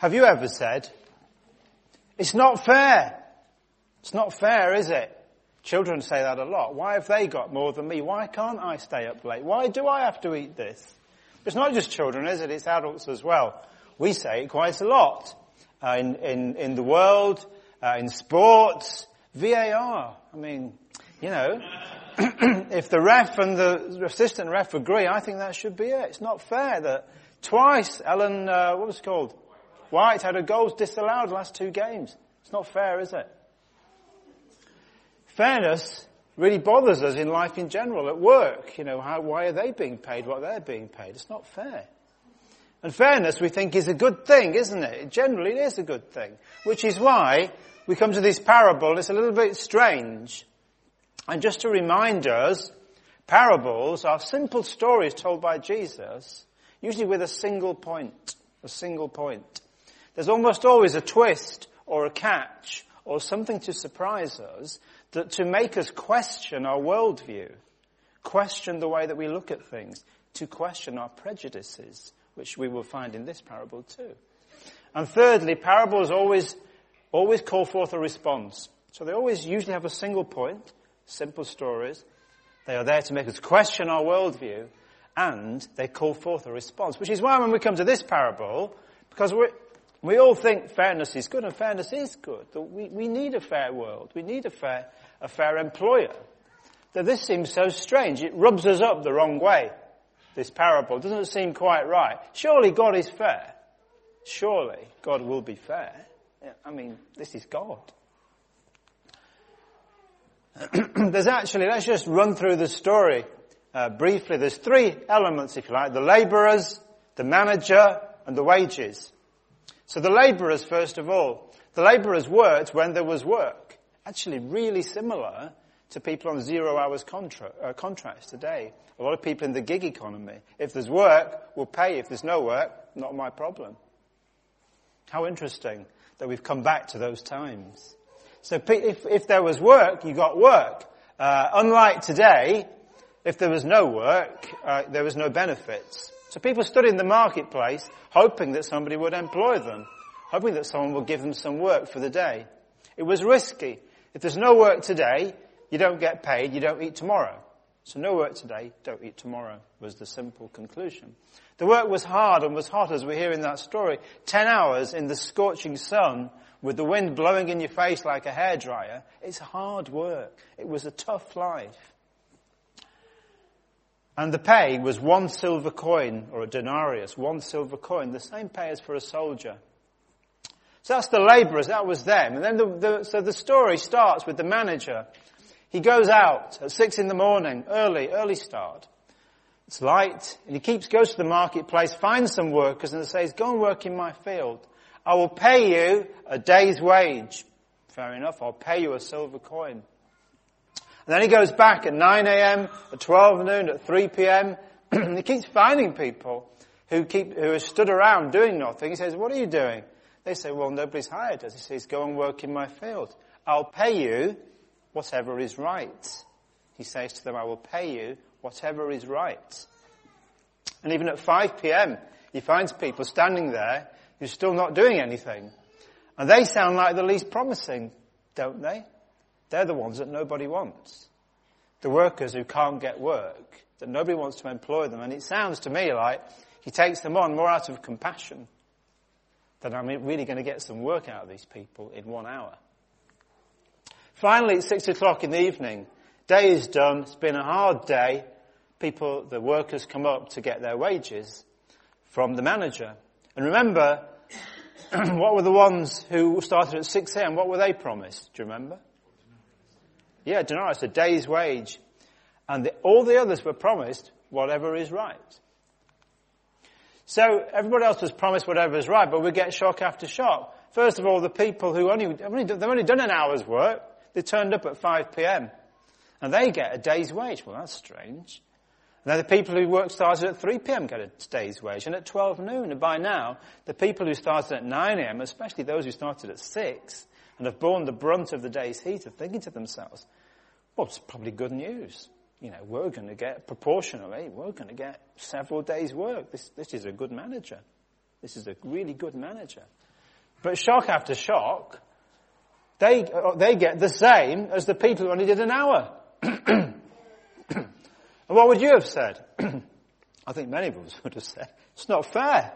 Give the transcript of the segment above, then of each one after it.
Have you ever said, it's not fair? It's not fair, is it? Children say that a lot. Why have they got more than me? Why can't I stay up late? Why do I have to eat this? It's not just children, is it? It's adults as well. We say it quite a lot. Uh, in, in, in the world, uh, in sports, VAR. I mean, you know, if the ref and the assistant ref agree, I think that should be it. It's not fair that twice Ellen, uh, what was it called? White had her goals disallowed last two games. It's not fair, is it? Fairness really bothers us in life in general. At work, you know, how, why are they being paid what they're being paid? It's not fair. And fairness we think is a good thing, isn't it? Generally it is a good thing. Which is why we come to this parable, it's a little bit strange. And just to remind us, parables are simple stories told by Jesus, usually with a single point. A single point. There's almost always a twist or a catch or something to surprise us that to make us question our worldview, question the way that we look at things, to question our prejudices, which we will find in this parable too. And thirdly, parables always, always call forth a response. So they always usually have a single point, simple stories. They are there to make us question our worldview, and they call forth a response. Which is why when we come to this parable, because we all think fairness is good, and fairness is good. We, we need a fair world. We need a fair, a fair employer. That this seems so strange. It rubs us up the wrong way. This parable doesn't seem quite right. Surely God is fair. Surely God will be fair. I mean, this is God. There's actually, let's just run through the story uh, briefly. There's three elements, if you like. The laborers, the manager, and the wages. So the laborers, first of all, the laborers worked when there was work. Actually really similar to people on zero hours contra- uh, contracts today. A lot of people in the gig economy. If there's work, we'll pay. If there's no work, not my problem. How interesting that we've come back to those times. So if, if there was work, you got work. Uh, unlike today, if there was no work, uh, there was no benefits. So people stood in the marketplace hoping that somebody would employ them, hoping that someone would give them some work for the day. It was risky. If there's no work today, you don't get paid, you don't eat tomorrow. So no work today, don't eat tomorrow was the simple conclusion. The work was hard and was hot as we hear in that story. Ten hours in the scorching sun with the wind blowing in your face like a hairdryer. It's hard work. It was a tough life. And the pay was one silver coin, or a denarius, one silver coin, the same pay as for a soldier. So that's the laborers, that was them. And then the, the, so the story starts with the manager. He goes out at six in the morning, early, early start. It's light, and he keeps, goes to the marketplace, finds some workers and says, go and work in my field. I will pay you a day's wage. Fair enough, I'll pay you a silver coin. And then he goes back at 9 a.m., at 12 noon, at 3 p.m. and he keeps finding people who keep, who are stood around doing nothing. He says, what are you doing? They say, well, nobody's hired us. He says, go and work in my field. I'll pay you whatever is right. He says to them, I will pay you whatever is right. And even at 5 p.m., he finds people standing there who's still not doing anything. And they sound like the least promising, don't they? They're the ones that nobody wants. The workers who can't get work, that nobody wants to employ them. And it sounds to me like he takes them on more out of compassion than I'm really going to get some work out of these people in one hour. Finally, it's six o'clock in the evening. Day is done. It's been a hard day. People, the workers come up to get their wages from the manager. And remember, what were the ones who started at 6 a.m.? What were they promised? Do you remember? Yeah, denarius, a day's wage. And the, all the others were promised whatever is right. So everybody else was promised whatever is right, but we get shock after shock. First of all, the people who only, they've only done an hour's work, they turned up at 5 p.m. And they get a day's wage. Well, that's strange. Then the people who work started at 3 p.m. get a day's wage, and at 12 noon. And by now, the people who started at 9 a.m., especially those who started at 6, and have borne the brunt of the day's heat are thinking to themselves, well, it's probably good news. You know, we're going to get, proportionally, we're going to get several days work. This, this is a good manager. This is a really good manager. But shock after shock, they, uh, they get the same as the people who only did an hour. and what would you have said? I think many of us would have said, it's not fair.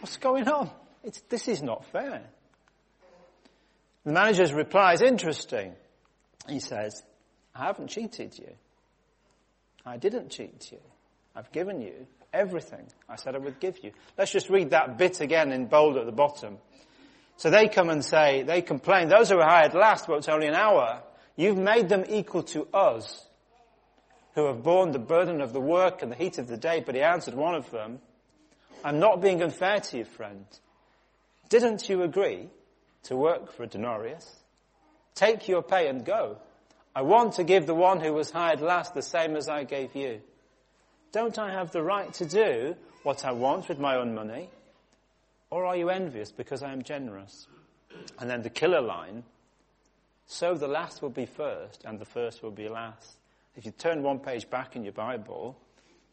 What's going on? It's, this is not fair. The manager's reply is interesting. He says, I haven't cheated you. I didn't cheat you. I've given you everything I said I would give you. Let's just read that bit again in bold at the bottom. So they come and say, they complain, those who were hired last, but it's only an hour, you've made them equal to us, who have borne the burden of the work and the heat of the day. But he answered one of them, I'm not being unfair to you, friend. Didn't you agree to work for a denarius? Take your pay and go. I want to give the one who was hired last the same as I gave you. Don't I have the right to do what I want with my own money? Or are you envious because I am generous? And then the killer line, so the last will be first and the first will be last. If you turn one page back in your Bible,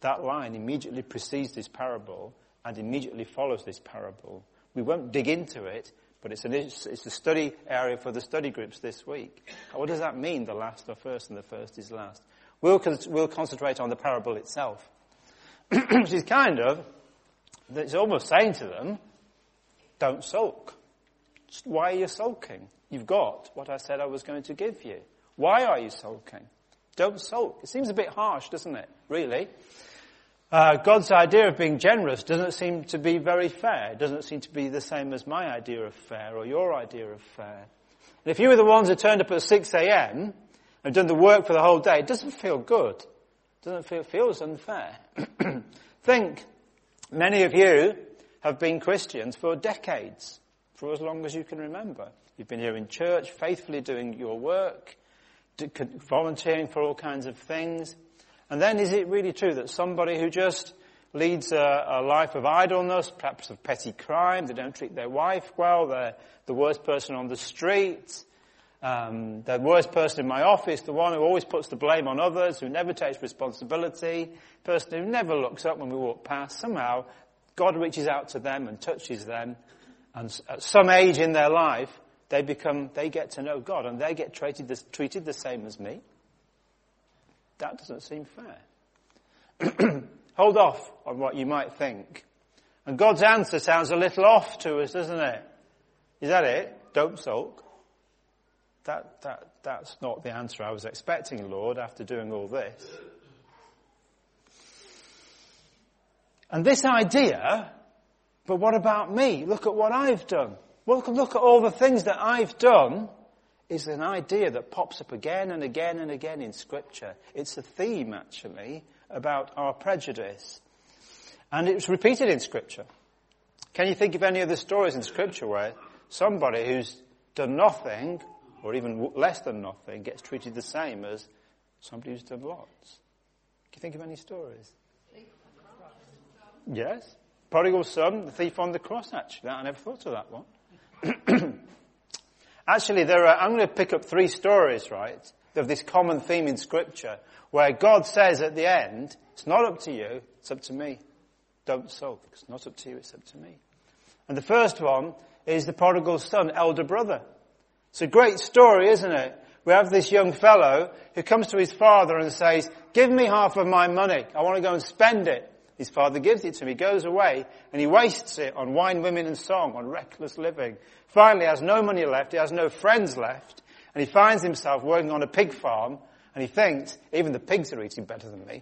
that line immediately precedes this parable and immediately follows this parable. We won't dig into it, but it's, an, it's a study area for the study groups this week. What does that mean, the last are first and the first is last? We'll, we'll concentrate on the parable itself. Which is kind of, it's almost saying to them, don't sulk. Why are you sulking? You've got what I said I was going to give you. Why are you sulking? Don't sulk. It seems a bit harsh, doesn't it? Really? Uh, God's idea of being generous doesn't seem to be very fair. It doesn't seem to be the same as my idea of fair or your idea of fair. And if you were the ones who turned up at 6 a.m. and done the work for the whole day, it doesn't feel good. It doesn't feel, feels unfair. Think, many of you have been Christians for decades, for as long as you can remember. You've been here in church, faithfully doing your work, volunteering for all kinds of things. And then is it really true that somebody who just leads a, a, life of idleness, perhaps of petty crime, they don't treat their wife well, they're the worst person on the street, um, the worst person in my office, the one who always puts the blame on others, who never takes responsibility, person who never looks up when we walk past, somehow God reaches out to them and touches them, and at some age in their life, they become, they get to know God, and they get treated treated the same as me. That doesn't seem fair. Hold off on what you might think. And God's answer sounds a little off to us, doesn't it? Is that it? Don't sulk. That, that, that's not the answer I was expecting, Lord, after doing all this. And this idea, but what about me? Look at what I've done. Well, look at all the things that I've done is an idea that pops up again and again and again in scripture. It's a theme actually about our prejudice. And it's repeated in scripture. Can you think of any other stories in scripture where somebody who's done nothing, or even less than nothing, gets treated the same as somebody who's done lots? Can you think of any stories? Yes. Prodigal son, the thief on the cross actually. I never thought of that one. Actually, there are, I'm going to pick up three stories, right, of this common theme in scripture where God says at the end, it's not up to you, it's up to me. Don't sulk. It's not up to you, it's up to me. And the first one is the prodigal son, elder brother. It's a great story, isn't it? We have this young fellow who comes to his father and says, give me half of my money. I want to go and spend it. His father gives it to him. He goes away and he wastes it on wine, women and song, on reckless living. Finally, he has no money left. He has no friends left. And he finds himself working on a pig farm and he thinks, even the pigs are eating better than me.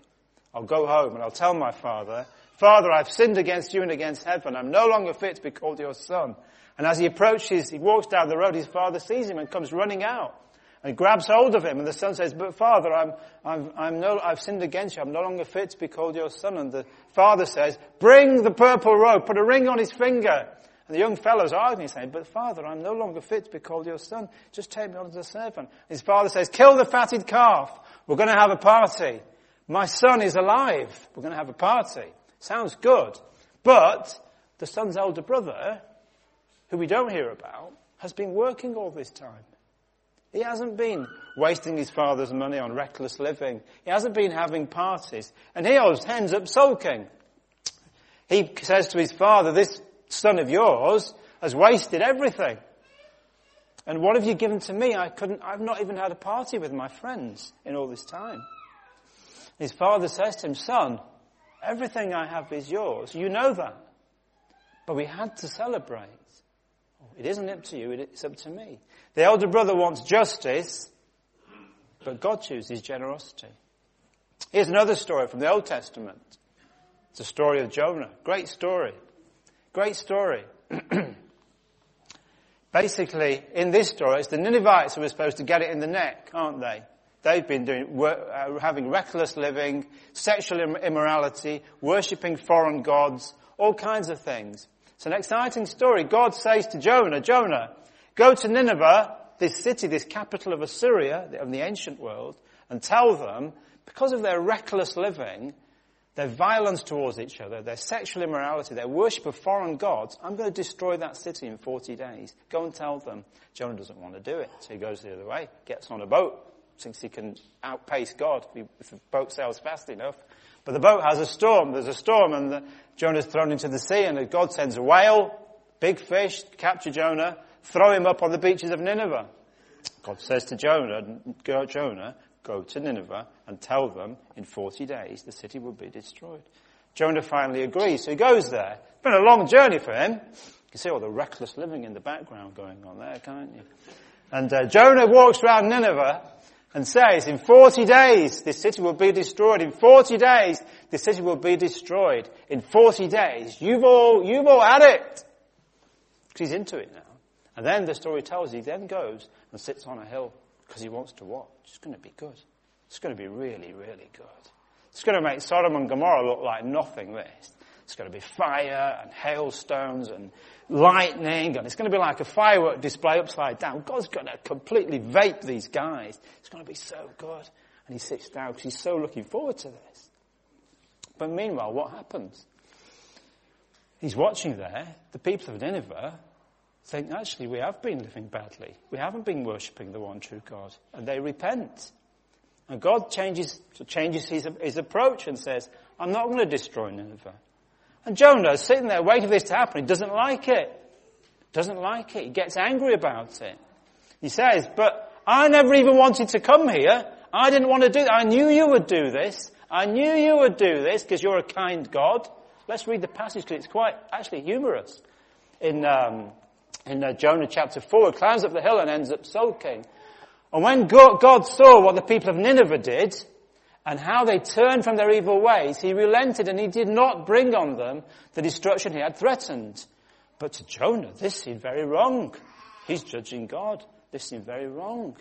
I'll go home and I'll tell my father, Father, I've sinned against you and against heaven. I'm no longer fit to be called your son. And as he approaches, he walks down the road, his father sees him and comes running out and grabs hold of him. And the son says, but father, I'm, I'm, I'm no, I've sinned against you. I'm no longer fit to be called your son. And the father says, bring the purple robe, put a ring on his finger. And the young fellow's arguing, saying, but father, I'm no longer fit to be called your son. Just take me on as a servant. His father says, kill the fatted calf. We're going to have a party. My son is alive. We're going to have a party. Sounds good. But the son's older brother, who we don't hear about, has been working all this time. He hasn't been wasting his father's money on reckless living. He hasn't been having parties. And he ends up sulking. He says to his father, this son of yours has wasted everything. And what have you given to me? I couldn't, I've not even had a party with my friends in all this time. His father says to him, son, everything I have is yours. You know that. But we had to celebrate. It isn't up to you, it's up to me. The elder brother wants justice, but God chooses generosity. Here's another story from the Old Testament. It's a story of Jonah. Great story. Great story. Basically, in this story, it's the Ninevites who are supposed to get it in the neck, aren't they? They've been doing, uh, having reckless living, sexual immorality, worshipping foreign gods, all kinds of things. It's an exciting story. God says to Jonah, Jonah, go to Nineveh, this city, this capital of Assyria, of the ancient world, and tell them, because of their reckless living, their violence towards each other, their sexual immorality, their worship of foreign gods, I'm going to destroy that city in 40 days. Go and tell them. Jonah doesn't want to do it, so he goes the other way, gets on a boat, thinks he can outpace God if the boat sails fast enough. But the boat has a storm. There's a storm, and the, Jonah's thrown into the sea, and God sends a whale, big fish, capture Jonah, throw him up on the beaches of Nineveh. God says to Jonah, go, Jonah, go to Nineveh and tell them in 40 days the city will be destroyed. Jonah finally agrees, so he goes there. It's been a long journey for him. You can see all the reckless living in the background going on there, can't you? And uh, Jonah walks around Nineveh and says, in 40 days, this city will be destroyed. In 40 days, this city will be destroyed. In 40 days, you've all, you've all had it. Because he's into it now. And then the story tells he then goes and sits on a hill because he wants to watch. It's going to be good. It's going to be really, really good. It's going to make Sodom and Gomorrah look like nothing this. It's going to be fire and hailstones and lightning and it's going to be like a firework display upside down. God's going to completely vape these guys. It's going to be so good. And he sits down because he's so looking forward to this. But meanwhile, what happens? He's watching there. The people of Nineveh think, actually, we have been living badly. We haven't been worshipping the one true God. And they repent. And God changes, changes his, his approach and says, I'm not going to destroy Nineveh. And Jonah is sitting there waiting for this to happen. He doesn't like it. Doesn't like it. He gets angry about it. He says, but I never even wanted to come here. I didn't want to do that. I knew you would do this. I knew you would do this because you're a kind God. Let's read the passage because it's quite actually humorous. In, um, in uh, Jonah chapter 4, he climbs up the hill and ends up sulking. And when God saw what the people of Nineveh did, and how they turned from their evil ways, he relented and he did not bring on them the destruction he had threatened. But to Jonah, this seemed very wrong. He's judging God. This seemed very wrong.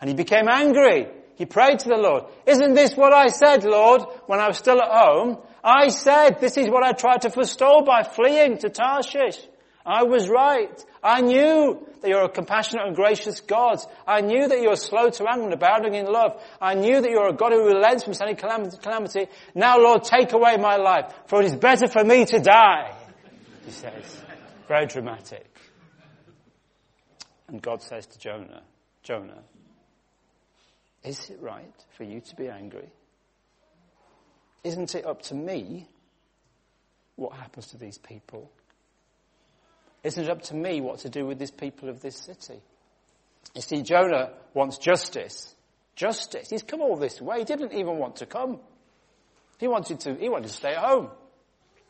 And he became angry. He prayed to the Lord, isn't this what I said, Lord, when I was still at home? I said, this is what I tried to forestall by fleeing to Tarshish. I was right. I knew that you're a compassionate and gracious God. I knew that you're slow to anger and abounding in love. I knew that you're a God who relents from any calamity. Now, Lord, take away my life, for it is better for me to die. He says. Very dramatic. And God says to Jonah, Jonah, is it right for you to be angry? Isn't it up to me what happens to these people? Isn't it up to me what to do with these people of this city? You see, Jonah wants justice. Justice. He's come all this way. He didn't even want to come. He wanted to, he wanted to stay at home.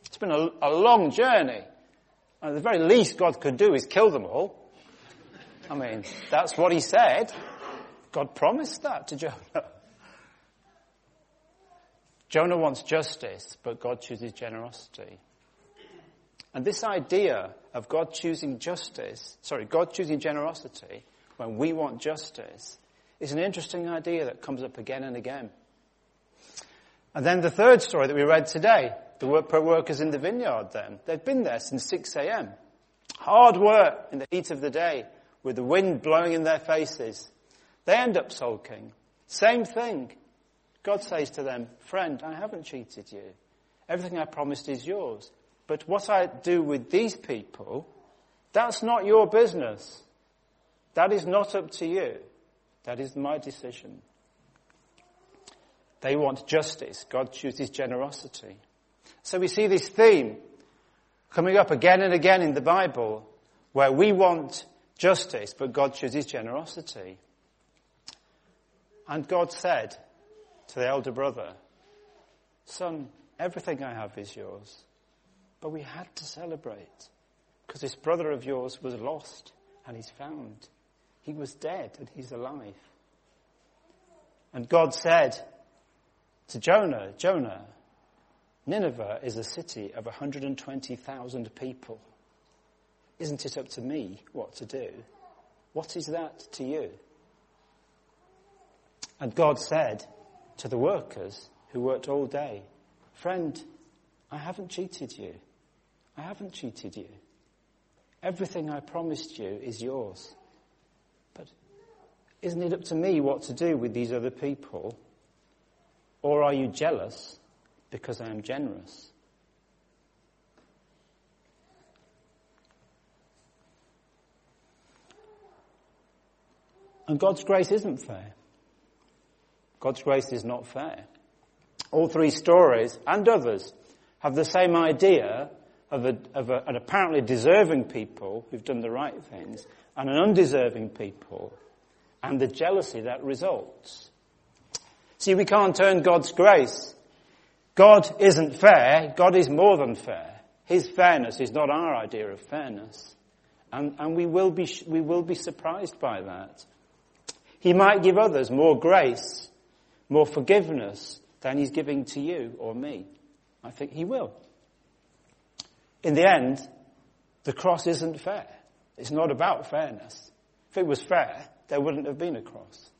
It's been a, a long journey. And the very least God could do is kill them all. I mean, that's what he said. God promised that to Jonah. Jonah wants justice, but God chooses generosity. And this idea of God choosing justice, sorry, God choosing generosity when we want justice is an interesting idea that comes up again and again. And then the third story that we read today, the work, workers in the vineyard then. They've been there since 6 a.m. Hard work in the heat of the day with the wind blowing in their faces. They end up sulking. Same thing. God says to them, friend, I haven't cheated you. Everything I promised is yours. But what I do with these people, that's not your business. That is not up to you. That is my decision. They want justice. God chooses generosity. So we see this theme coming up again and again in the Bible where we want justice, but God chooses generosity. And God said to the elder brother, Son, everything I have is yours. But we had to celebrate because this brother of yours was lost and he's found. He was dead and he's alive. And God said to Jonah, Jonah, Nineveh is a city of 120,000 people. Isn't it up to me what to do? What is that to you? And God said to the workers who worked all day, Friend, I haven't cheated you. I haven't cheated you. Everything I promised you is yours. But isn't it up to me what to do with these other people? Or are you jealous because I am generous? And God's grace isn't fair. God's grace is not fair. All three stories and others have the same idea of, a, of a, an apparently deserving people who've done the right things and an undeserving people and the jealousy that results. See, we can't turn God's grace. God isn't fair. God is more than fair. His fairness is not our idea of fairness. And, and we, will be, we will be surprised by that. He might give others more grace, more forgiveness than he's giving to you or me. I think he will. In the end, the cross isn't fair. It's not about fairness. If it was fair, there wouldn't have been a cross.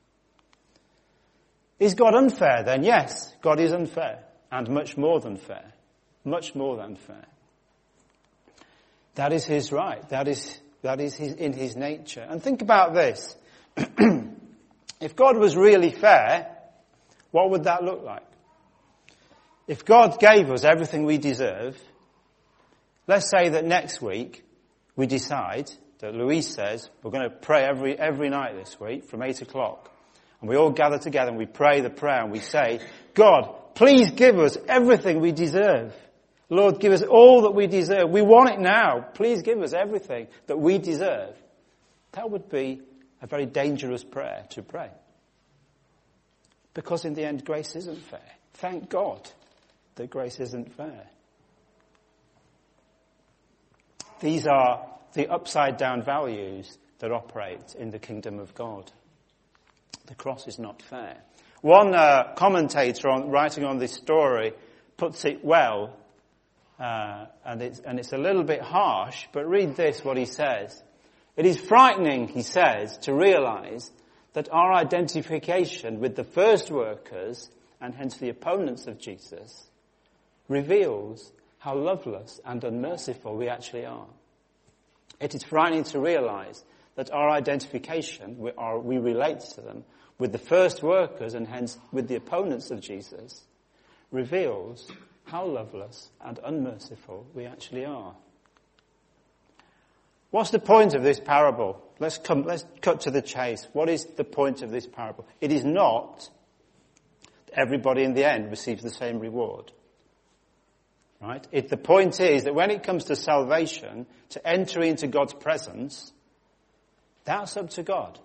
Is God unfair then? Yes, God is unfair and much more than fair. Much more than fair. That is his right. That is, that is his, in his nature. And think about this. if God was really fair, what would that look like? If God gave us everything we deserve, let's say that next week we decide that Louise says we're going to pray every, every night this week from 8 o'clock. And we all gather together and we pray the prayer and we say, God, please give us everything we deserve. Lord, give us all that we deserve. We want it now. Please give us everything that we deserve. That would be a very dangerous prayer to pray. Because in the end, grace isn't fair. Thank God that grace isn't fair. These are the upside down values that operate in the kingdom of God. The cross is not fair. One uh, commentator on, writing on this story puts it well, uh, and, it's, and it's a little bit harsh, but read this, what he says. It is frightening, he says, to realize that our identification with the first workers, and hence the opponents of Jesus, reveals how loveless and unmerciful we actually are. It is frightening to realize that our identification, we, are, we relate to them, with the first workers and hence with the opponents of Jesus, reveals how loveless and unmerciful we actually are. What's the point of this parable? Let's come, let's cut to the chase. What is the point of this parable? It is not everybody in the end receives the same reward. Right? It, the point is that when it comes to salvation, to enter into God's presence, that's up to God.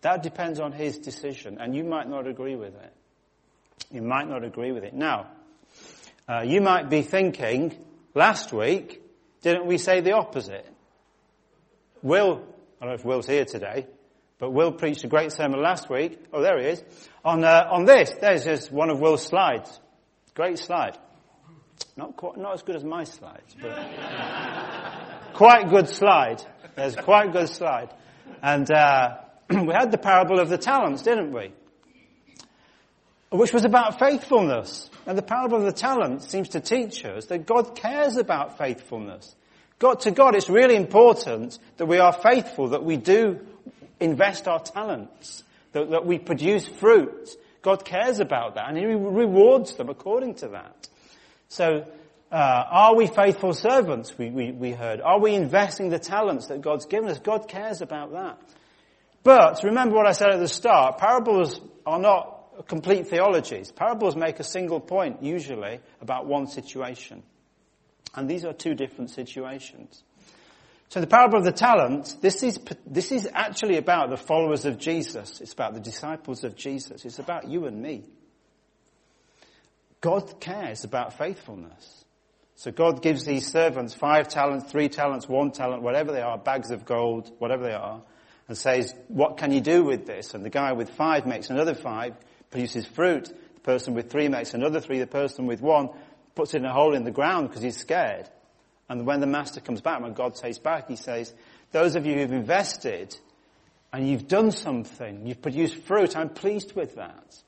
That depends on His decision, and you might not agree with it. You might not agree with it. Now, uh, you might be thinking, last week, didn't we say the opposite? Will, I don't know if Will's here today, but Will preached a great sermon last week. Oh, there he is. On, uh, on this, there's just one of Will's slides. Great slide. Not quite, not as good as my slides, but quite good slide. There's quite good slide. And uh, we had the parable of the talents, didn't we? Which was about faithfulness. And the parable of the talents seems to teach us that God cares about faithfulness. God, to God, it's really important that we are faithful, that we do invest our talents, that, that we produce fruit. God cares about that and He rewards them according to that. So, uh, are we faithful servants? We, we, we heard. Are we investing the talents that God's given us? God cares about that. But remember what I said at the start. Parables are not complete theologies. Parables make a single point, usually, about one situation. And these are two different situations. So the parable of the talents, this is, this is actually about the followers of Jesus. It's about the disciples of Jesus. It's about you and me. God cares about faithfulness. So God gives these servants five talents, three talents, one talent, whatever they are, bags of gold, whatever they are, and says, what can you do with this? And the guy with five makes another five, produces fruit. The person with three makes another three. The person with one puts it in a hole in the ground because he's scared. And when the master comes back, when God says back, he says, those of you who've invested and you've done something, you've produced fruit, I'm pleased with that.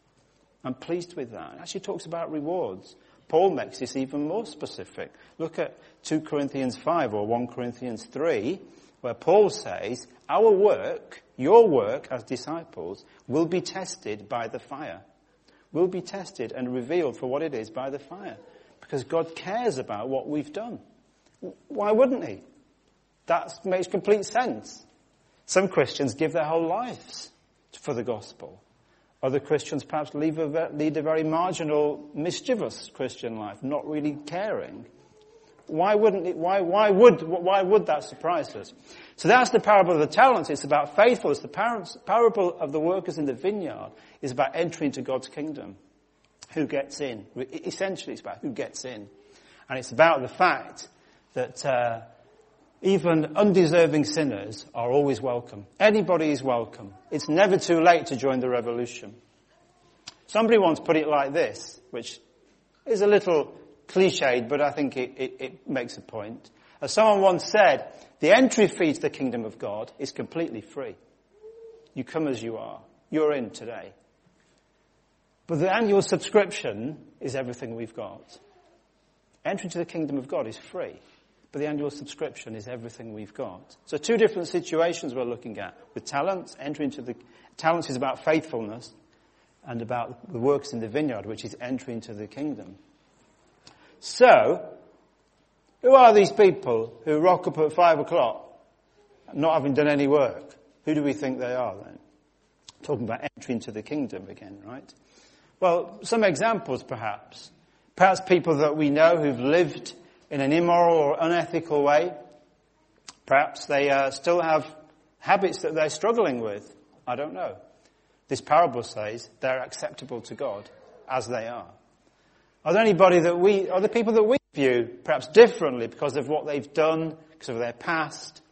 I'm pleased with that. It actually talks about rewards. Paul makes this even more specific. Look at 2 Corinthians 5 or 1 Corinthians 3, where Paul says, our work, your work as disciples, will be tested by the fire. Will be tested and revealed for what it is by the fire. Because God cares about what we've done. Why wouldn't he? That makes complete sense. Some Christians give their whole lives for the gospel. Other Christians perhaps lead a, lead a very marginal, mischievous Christian life, not really caring. Why wouldn't it, why, why would, why would that surprise us? So that's the parable of the talents. It's about faithfulness. The parable of the workers in the vineyard is about entering into God's kingdom. Who gets in? Essentially it's about who gets in. And it's about the fact that uh, even undeserving sinners are always welcome. Anybody is welcome. It's never too late to join the revolution. Somebody once put it like this, which is a little cliched, but I think it, it, it makes a point. As someone once said, the entry fee to the kingdom of God is completely free. You come as you are. You're in today. But the annual subscription is everything we've got. Entry to the kingdom of God is free but the annual subscription is everything we've got. So two different situations we're looking at. With talents, entering into the, talents is about faithfulness and about the works in the vineyard, which is entry into the kingdom. So, who are these people who rock up at five o'clock, not having done any work? Who do we think they are then? Talking about entry into the kingdom again, right? Well, some examples perhaps. Perhaps people that we know who've lived in an immoral or unethical way. Perhaps they uh, still have habits that they're struggling with. I don't know. This parable says they're acceptable to God as they are. Are there anybody that we, are the people that we view perhaps differently because of what they've done, because of their past?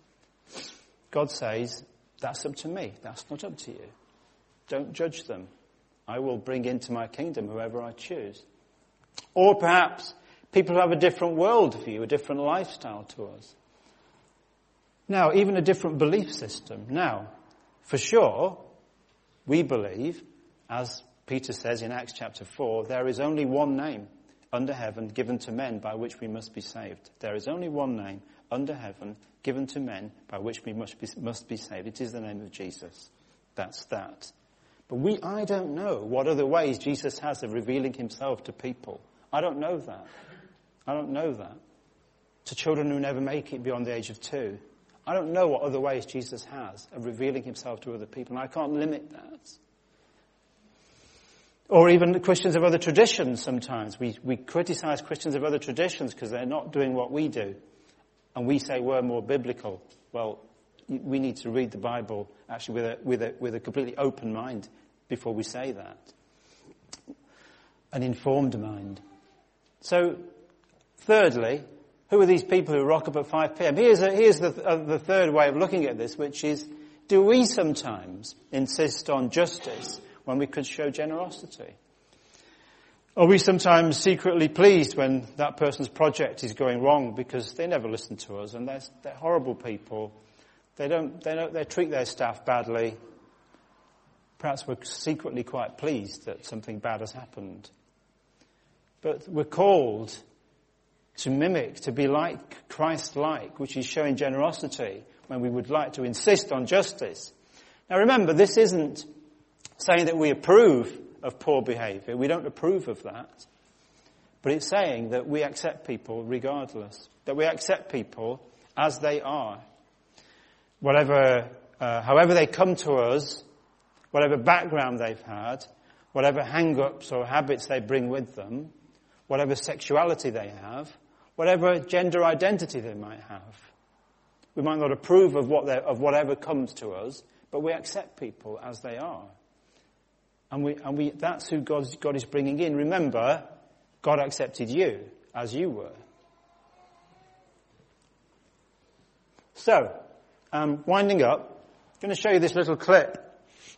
God says, that's up to me. That's not up to you. Don't judge them. I will bring into my kingdom whoever I choose. Or perhaps People who have a different worldview, a different lifestyle to us. Now, even a different belief system. Now, for sure, we believe, as Peter says in Acts chapter 4, there is only one name under heaven given to men by which we must be saved. There is only one name under heaven given to men by which we must be, must be saved. It is the name of Jesus. That's that. But we, I don't know what other ways Jesus has of revealing himself to people. I don't know that. I don't know that. To children who never make it beyond the age of two. I don't know what other ways Jesus has of revealing himself to other people, and I can't limit that. Or even Christians of other traditions sometimes. We, we criticize Christians of other traditions because they're not doing what we do. And we say we're more biblical. Well, we need to read the Bible actually with a, with a, with a completely open mind before we say that. An informed mind. So Thirdly, who are these people who rock up at 5 p.m.? Here's, a, here's the, uh, the third way of looking at this, which is, do we sometimes insist on justice when we could show generosity? Are we sometimes secretly pleased when that person's project is going wrong because they never listen to us and they're, they're horrible people? They don't, they don't, they treat their staff badly. Perhaps we're secretly quite pleased that something bad has happened. But we're called to mimic, to be like Christ-like, which is showing generosity when we would like to insist on justice. Now remember, this isn't saying that we approve of poor behavior. We don't approve of that. But it's saying that we accept people regardless. That we accept people as they are. Whatever, uh, however they come to us, whatever background they've had, whatever hang-ups or habits they bring with them, whatever sexuality they have, whatever gender identity they might have. We might not approve of, what of whatever comes to us, but we accept people as they are. And, we, and we, that's who God's, God is bringing in. Remember, God accepted you as you were. So, um, winding up, I'm going to show you this little clip.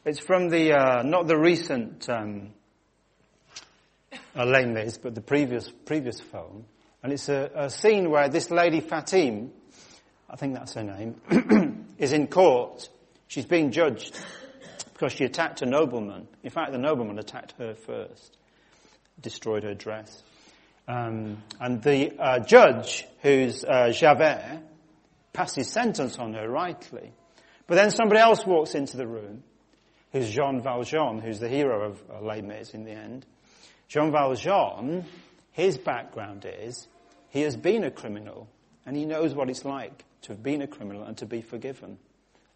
It's from the, uh, not the recent um, uh, Les Mis, but the previous, previous film. And it's a, a scene where this lady Fatim, I think that's her name, is in court. She's being judged because she attacked a nobleman. In fact, the nobleman attacked her first, destroyed her dress. Um, and the uh, judge, who's uh, Javert, passes sentence on her rightly. But then somebody else walks into the room, who's Jean Valjean, who's the hero of uh, Les Mis in the end. Jean Valjean, his background is he has been a criminal and he knows what it's like to have been a criminal and to be forgiven.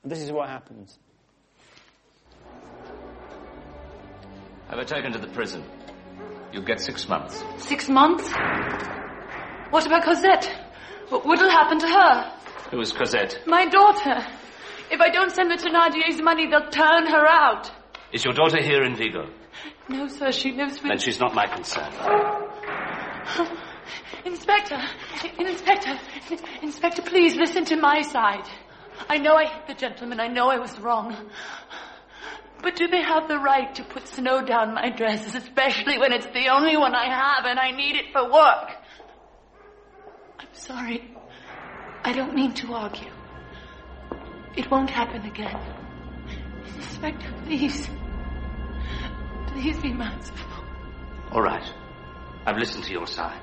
And this is what happens. Have her taken to the prison. You'll get six months. Six months? What about Cosette? What will happen to her? Who is Cosette? My daughter. If I don't send the Thénardiers money, they'll turn her out. Is your daughter here in Vigau? No, sir. She lives with... Then she's not my concern. Inspector! Inspector! Inspector, please listen to my side. I know I hit the gentleman. I know I was wrong. But do they have the right to put snow down my dresses, especially when it's the only one I have and I need it for work? I'm sorry. I don't mean to argue. It won't happen again. Inspector, please. Please be merciful. All right. I've listened to your side.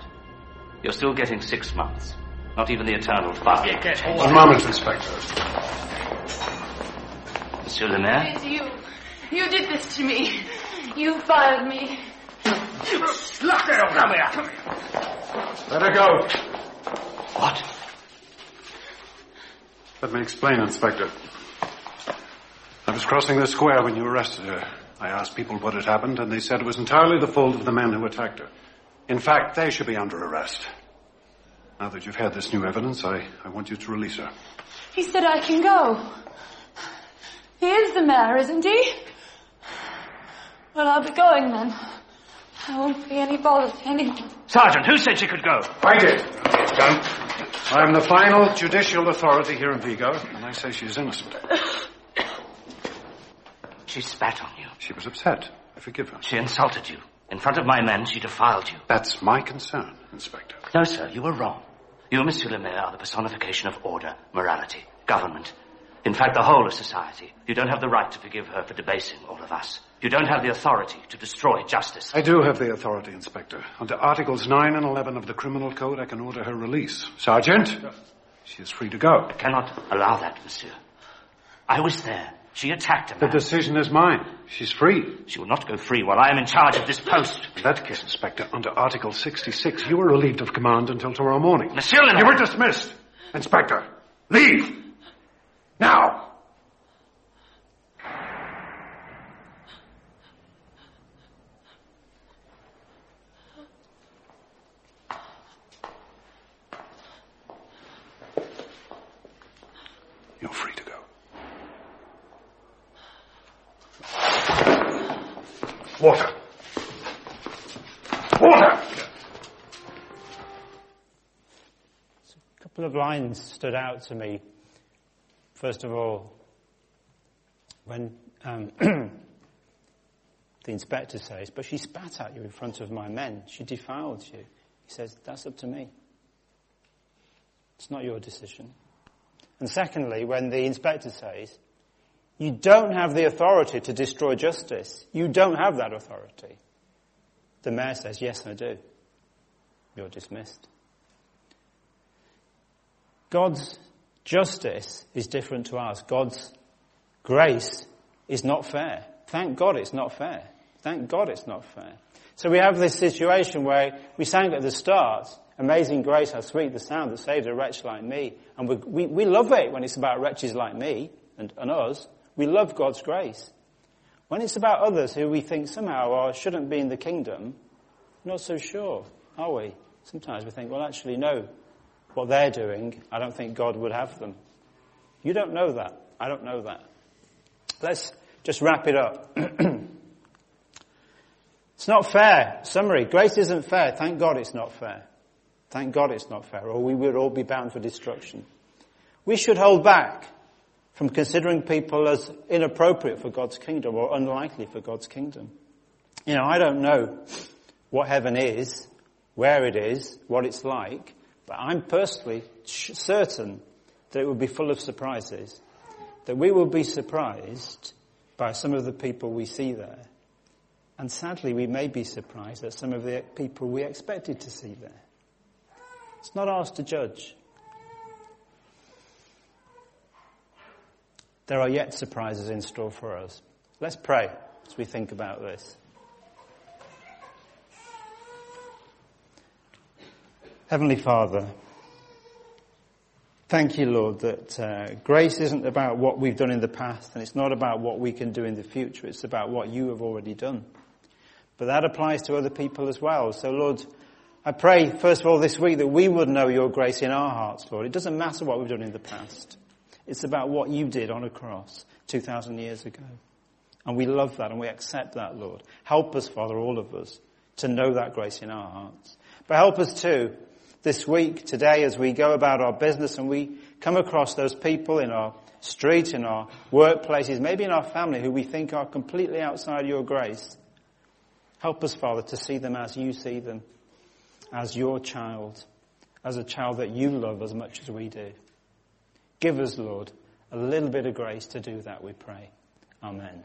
You're still getting six months. Not even the eternal five. One moment, Inspector. Monsieur le Maire? It's you. You did this to me. You fired me. Lock her Come here. Come here. Let her go. What? Let me explain, Inspector. I was crossing the square when you arrested her. I asked people what had happened, and they said it was entirely the fault of the men who attacked her. In fact, they should be under arrest. Now that you've had this new evidence, I, I want you to release her. He said I can go. He is the mayor, isn't he? Well, I'll be going then. I won't be any bother to anyone. Sergeant, who said she could go? I did. John. I am the final judicial authority here in Vigau, and I say she's innocent. She spat on you. She was upset. I forgive her. She insulted you. In front of my men, she defiled you. That's my concern, Inspector. No, sir, you were wrong. You, Monsieur le Maire, are the personification of order, morality, government. In fact, the whole of society. You don't have the right to forgive her for debasing all of us. You don't have the authority to destroy justice. I do have the authority, Inspector. Under Articles 9 and 11 of the Criminal Code, I can order her release. Sergeant, she is free to go. I cannot allow that, Monsieur. I was there. She attacked man. The decision is mine. She's free. She will not go free while I am in charge of this post. In that case, Inspector, under Article 66, you are relieved of command until tomorrow morning. Monsieur le You were dismissed. Inspector, leave! Now! You're free to go. Water. Water! A couple of lines stood out to me. First of all, when um, the inspector says, but she spat at you in front of my men. She defiled you. He says, that's up to me. It's not your decision. And secondly, when the inspector says, you don't have the authority to destroy justice. You don't have that authority. The mayor says, yes, I do. You're dismissed. God's justice is different to ours. God's grace is not fair. Thank God it's not fair. Thank God it's not fair. So we have this situation where we sang at the start, Amazing grace, how sweet the sound that saved a wretch like me. And we, we, we love it when it's about wretches like me and, and us. We love God's grace. When it's about others who we think somehow oh, or shouldn't be in the kingdom, not so sure, are we? Sometimes we think, well actually no, what they're doing, I don't think God would have them. You don't know that. I don't know that. Let's just wrap it up. it's not fair. Summary. Grace isn't fair. Thank God it's not fair. Thank God it's not fair, or we would all be bound for destruction. We should hold back from considering people as inappropriate for God's kingdom or unlikely for God's kingdom. You know, I don't know what heaven is, where it is, what it's like, but I'm personally certain that it will be full of surprises. That we will be surprised by some of the people we see there. And sadly, we may be surprised at some of the people we expected to see there. It's not ours to judge. There are yet surprises in store for us. Let's pray as we think about this. Heavenly Father, thank you, Lord, that uh, grace isn't about what we've done in the past and it's not about what we can do in the future. It's about what you have already done. But that applies to other people as well. So, Lord, I pray, first of all, this week that we would know your grace in our hearts, Lord. It doesn't matter what we've done in the past. It's about what you did on a cross 2,000 years ago. And we love that and we accept that, Lord. Help us, Father, all of us, to know that grace in our hearts. But help us too, this week, today, as we go about our business and we come across those people in our street, in our workplaces, maybe in our family who we think are completely outside your grace. Help us, Father, to see them as you see them as your child, as a child that you love as much as we do. Give us, Lord, a little bit of grace to do that, we pray. Amen.